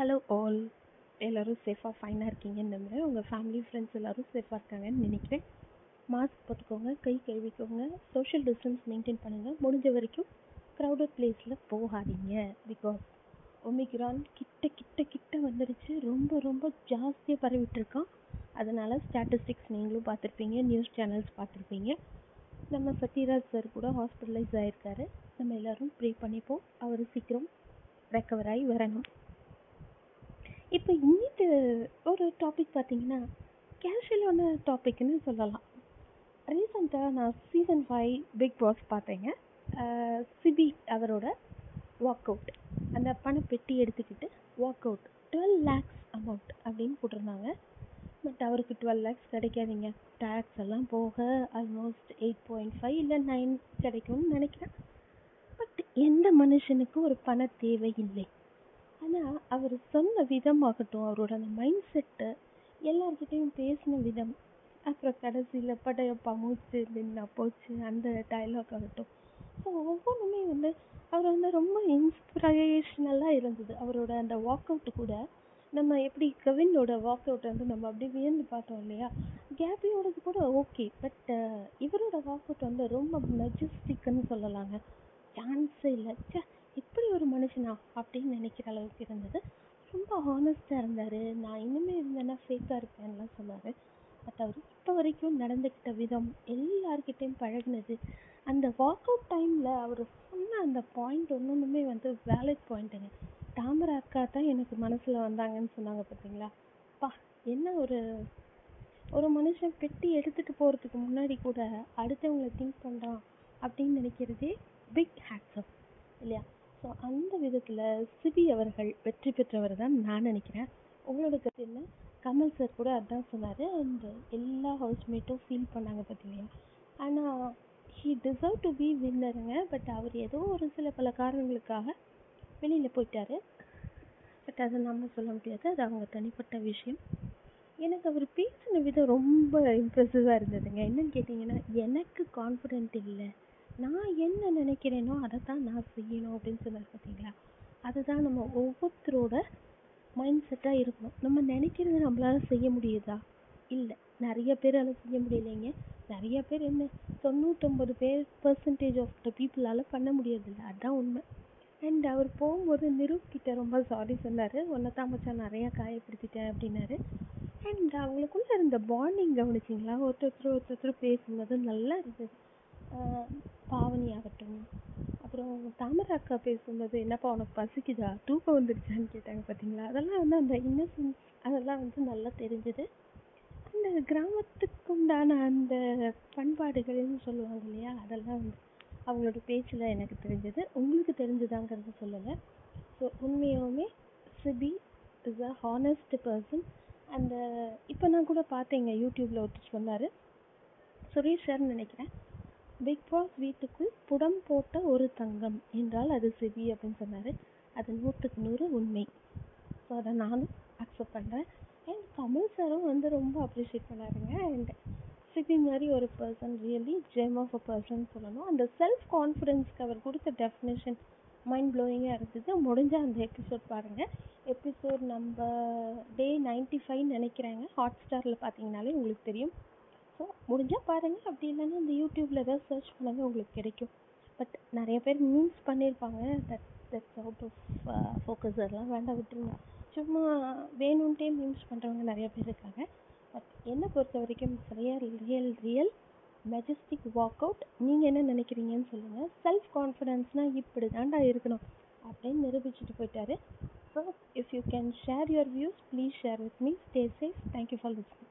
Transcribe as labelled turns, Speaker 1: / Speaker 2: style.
Speaker 1: Hello all எல்லோரும் சேஃபாக ஃபைனாக இருக்கீங்கன்னு நம்புகிறேன் உங்கள் ஃபேமிலி ஃப்ரெண்ட்ஸ் எல்லோரும் சேஃபாக இருக்காங்கன்னு நினைக்கிறேன். மாஸ்க் போட்டுக்கோங்க கை கழுவிக்கோங்க சோஷியல் டிஸ்டன்ஸ் மெயின்டைன் பண்ணுங்கள் முடிஞ்ச வரைக்கும் க்ரௌடட் பிளேஸில் போகாதீங்க. பிகாஸ் ஒமிக்ரான் கிட்ட கிட்ட கிட்ட வந்துடுச்சு ரொம்ப ரொம்ப ஜாஸ்தியாக பரவிட்டுருக்கான் அதனால் ஸ்டாட்டிஸ்டிக்ஸ் நீங்களும் பார்த்துருப்பீங்க நியூஸ் சேனல்ஸ் பார்த்துருப்பீங்க. நம்ம சத்யராஜ் சார் கூட ஹாஸ்பிட்டலைஸ் ஆகிருக்காரு நம்ம எல்லோரும் ப்ரே பண்ணிப்போம். அவர் சீக்கிரம் ரெக்கவர் ஆகி வரணும். இப்போ இன்னைக்கு ஒரு டாபிக் பார்த்தீங்கன்னா கேஷுவலான டாபிக்னு சொல்லலாம். ரீசெண்டாக நான் சீசன் ஃபைவ் பிக் பாஸ் பார்த்தேங்க. சிபி அவரோட வாக் அவுட் அந்த பணப்பெட்டி எடுத்துக்கிட்டு walk out twelve lakhs amount அப்படின்னு போட்டிருந்தாங்க. பட் அவருக்கு டுவெல் லேக்ஸ் கிடைக்காதீங்க. டேக்ஸ் எல்லாம் போக ஆல்மோஸ்ட் எயிட் பாயிண்ட் ஃபைவ் இல்லை நைன் கிடைக்கும்னு நினைக்கிறேன். பட் எந்த மனுஷனுக்கும் ஒரு பண தேவை இல்லை ஆனால் அவர் சொன்ன விதமாகட்டும் அவரோட அந்த மைண்ட் செட்டு எல்லார்கிட்டையும் பேசின விதம். அப்புறம் கடைசியில் படையப்பா மூச்சு நின்னா போச்சு அந்த டைலாக் ஆகட்டும். ஸோ ஒவ்வொன்றுமே வந்து அவர் வந்து ரொம்ப இன்ஸ்பிரேஷனலாக இருந்தது. அவரோட அந்த வாக் அவுட்டு கூட நம்ம எப்படி கவினோட வாக் அவுட் வந்து நம்ம அப்படியே வியந்து பார்த்தோம் இல்லையா? கேபியோடது கூட ஓகே பட் இவரோட வாக் அவுட் வந்து ரொம்ப மெஜஸ்டிக்குன்னு சொல்லலாங்க. சான்ஸே இல்லை ச்சே இப்படி ஒரு மனுஷனா அப்படின்னு நினைக்கிற அளவுக்கு இருந்தது. ரொம்ப ஹானஸ்டாக இருந்தார். நான் இனிமேல் இருந்தேன்னா ஃபேக்காக இருப்பேன்லாம் சொன்னார். பட் அவர் இப்போ வரைக்கும் நடந்துக்கிட்ட விதம் எல்லார்கிட்டையும் பழகினது. அந்த வாக் அவுட் டைமில் அவர் சொன்ன அந்த பாயிண்ட் ஒன்று வந்து வேலிட் பாயிண்ட்டுங்க தாமரை அக்கா தான் எனக்கு மனசில் வந்தாங்கன்னு சொன்னாங்க பார்த்தீங்களா பா என்ன ஒரு ஒரு மனுஷன் பெட்டி எடுத்துகிட்டு போகிறதுக்கு முன்னாடி கூட அடுத்தவங்களை திங்க் பண்ணுறான் அப்படின்னு நினைக்கிறதே பிக் ஹேட்ஸப் இல்லையா? ஸோ அந்த விதத்தில் சிபி அவர்கள் வெற்றி பெற்றவர் தான் நான் நினைக்கிறேன். உங்களோட கருத்து என்ன? கமல் சார் கூட அதான் சொன்னார். அண்ட் எல்லா ஹவுஸ்மேட்டும் ஃபீல் பண்ணாங்க பார்த்தீங்களா ஆனால் ஹீ டிசர்வ் டு பி வின்னருங்க பட் அவர் ஏதோ ஒரு சில பல காரணங்களுக்காக வெளியில் போயிட்டார். பட் அதை நம்ம சொல்ல முடியாது. அது அவங்க தனிப்பட்ட விஷயம். எனக்கு அவர் பேசின விதம் ரொம்ப இம்ப்ரெசிவாக இருந்ததுங்க. என்னன்னு கேட்டிங்கன்னா எனக்கு கான்ஃபிடென்ட் இல்லை. நான் என்ன நினைக்கிறேனோ அதை தான் நான் செய்யணும் அப்படின்னு சொன்னார் பார்த்தீங்களா? அதுதான் நம்ம ஒவ்வொருத்தரோட மைண்ட் செட்டாக இருக்கணும். நம்ம நினைக்கிறத நம்மளால செய்ய முடியுதா? இல்லை. நிறைய பேரால் செய்ய முடியலைங்க. நிறைய பேர் என்ன? தொண்ணூத்தொம்பது பேர் பர்சன்டேஜ் ஆஃப் த பீப்புளால் பண்ண முடியறதில்ல. அதுதான் உண்மை. அண்ட் அவர் போகும்போது நிரூபிக்கிட்ட ரொம்ப சாரி சொன்னார். ஒன்றை தான் மச்சான் நிறையா காயப்படுத்திட்டேன் அப்படின்னாரு. அண்ட் அவங்களுக்குள்ள இருந்த பாண்டிங் கவனிச்சிங்களா? ஒருத்தர் ஒருத்தர் பேசும்போது நல்லா இருந்தது. பாவனி ஆகட்டும் அப்புறம் தாமரை அக்கா பேசும்போது என்னப்பா உனக்கு பசிக்குதா? தூக்கம் வந்துடுச்சான்னு கேட்டாங்க பார்த்தீங்களா அதெல்லாம் வந்து அந்த இன்னசென்ஸ் அதெல்லாம் வந்து நல்லா தெரிஞ்சுது. அந்த கிராமத்துக்கு உண்டான அந்த பண்பாடுகள்னு சொல்லுவாங்க இல்லையா? அதெல்லாம் வந்து அவங்களோட பேச்சில் எனக்கு தெரிஞ்சது. உங்களுக்கு தெரிஞ்சுதாங்கிறத சொல்லலை. So உண்மையாகவுமே Sibi is a honest person அந்த இப்போ நான் கூட பார்த்தேங்க யூடியூப்பில் ஒருத்தர் சொன்னார். சுரேஷ் சார்னு நினைக்கிறேன். பிக் பாஸ் வீட்டுக்குள் புடம் போட்ட ஒரு தங்கம். என்றால் அது சிவி அப்படின்னு சொன்னார். அது நூற்றுக்கு நூறு உண்மை. ஸோ அதை நானும் அக்செப்ட் பண்ணுறேன் அண்ட் கமல் சாரும் வந்து ரொம்ப அப்ரிஷியேட் பண்ணாருங்க. அண்ட் சிபி மாதிரி ஒரு person really gem of a person சொல்லணும். அந்த செல்ஃப் கான்ஃபிடென்ஸ்க்கு அவர் கொடுத்த டெஃபினேஷன் மைண்ட் ப்ளோயிங்காக இருந்தது. முடிஞ்ச அந்த எபிசோட் பாருங்கள் எபிசோட் நம்ம டே நைன்ட்டி ஃபைவ் நினைக்கிறேங்க. ஹாட் ஸ்டாரில் பார்த்தீங்கனாலே உங்களுக்கு தெரியும். ஸோ முடிஞ்சால் பாருங்கள் அப்படி இல்லைன்னா இந்த யூடியூப்பில் ஏதாவது சர்ச் பண்ணுங்கள் உங்களுக்கு கிடைக்கும். பட் நிறைய பேர் மீன்ஸ் பண்ணியிருப்பாங்க that that's out of focus அதெல்லாம் வேண்டாம் விட்டுருங்க. சும்மா வேணும்ன்ட்டே மீன்ஸ் பண்ணுறவங்க நிறைய பேர் இருக்காங்க. பட் என்னை பொறுத்த வரைக்கும் real real real majestic walk out நீங்கள் என்ன நினைக்கிறீங்கன்னு சொல்லுங்கள் செல்ஃப் கான்ஃபிடென்ஸ்னால் இப்படி தாண்டா இருக்கணும். அப்படின்னு நிரூபிச்சுட்டு போயிட்டாரு. So if you can share your views please share with me stay safe thank you for listening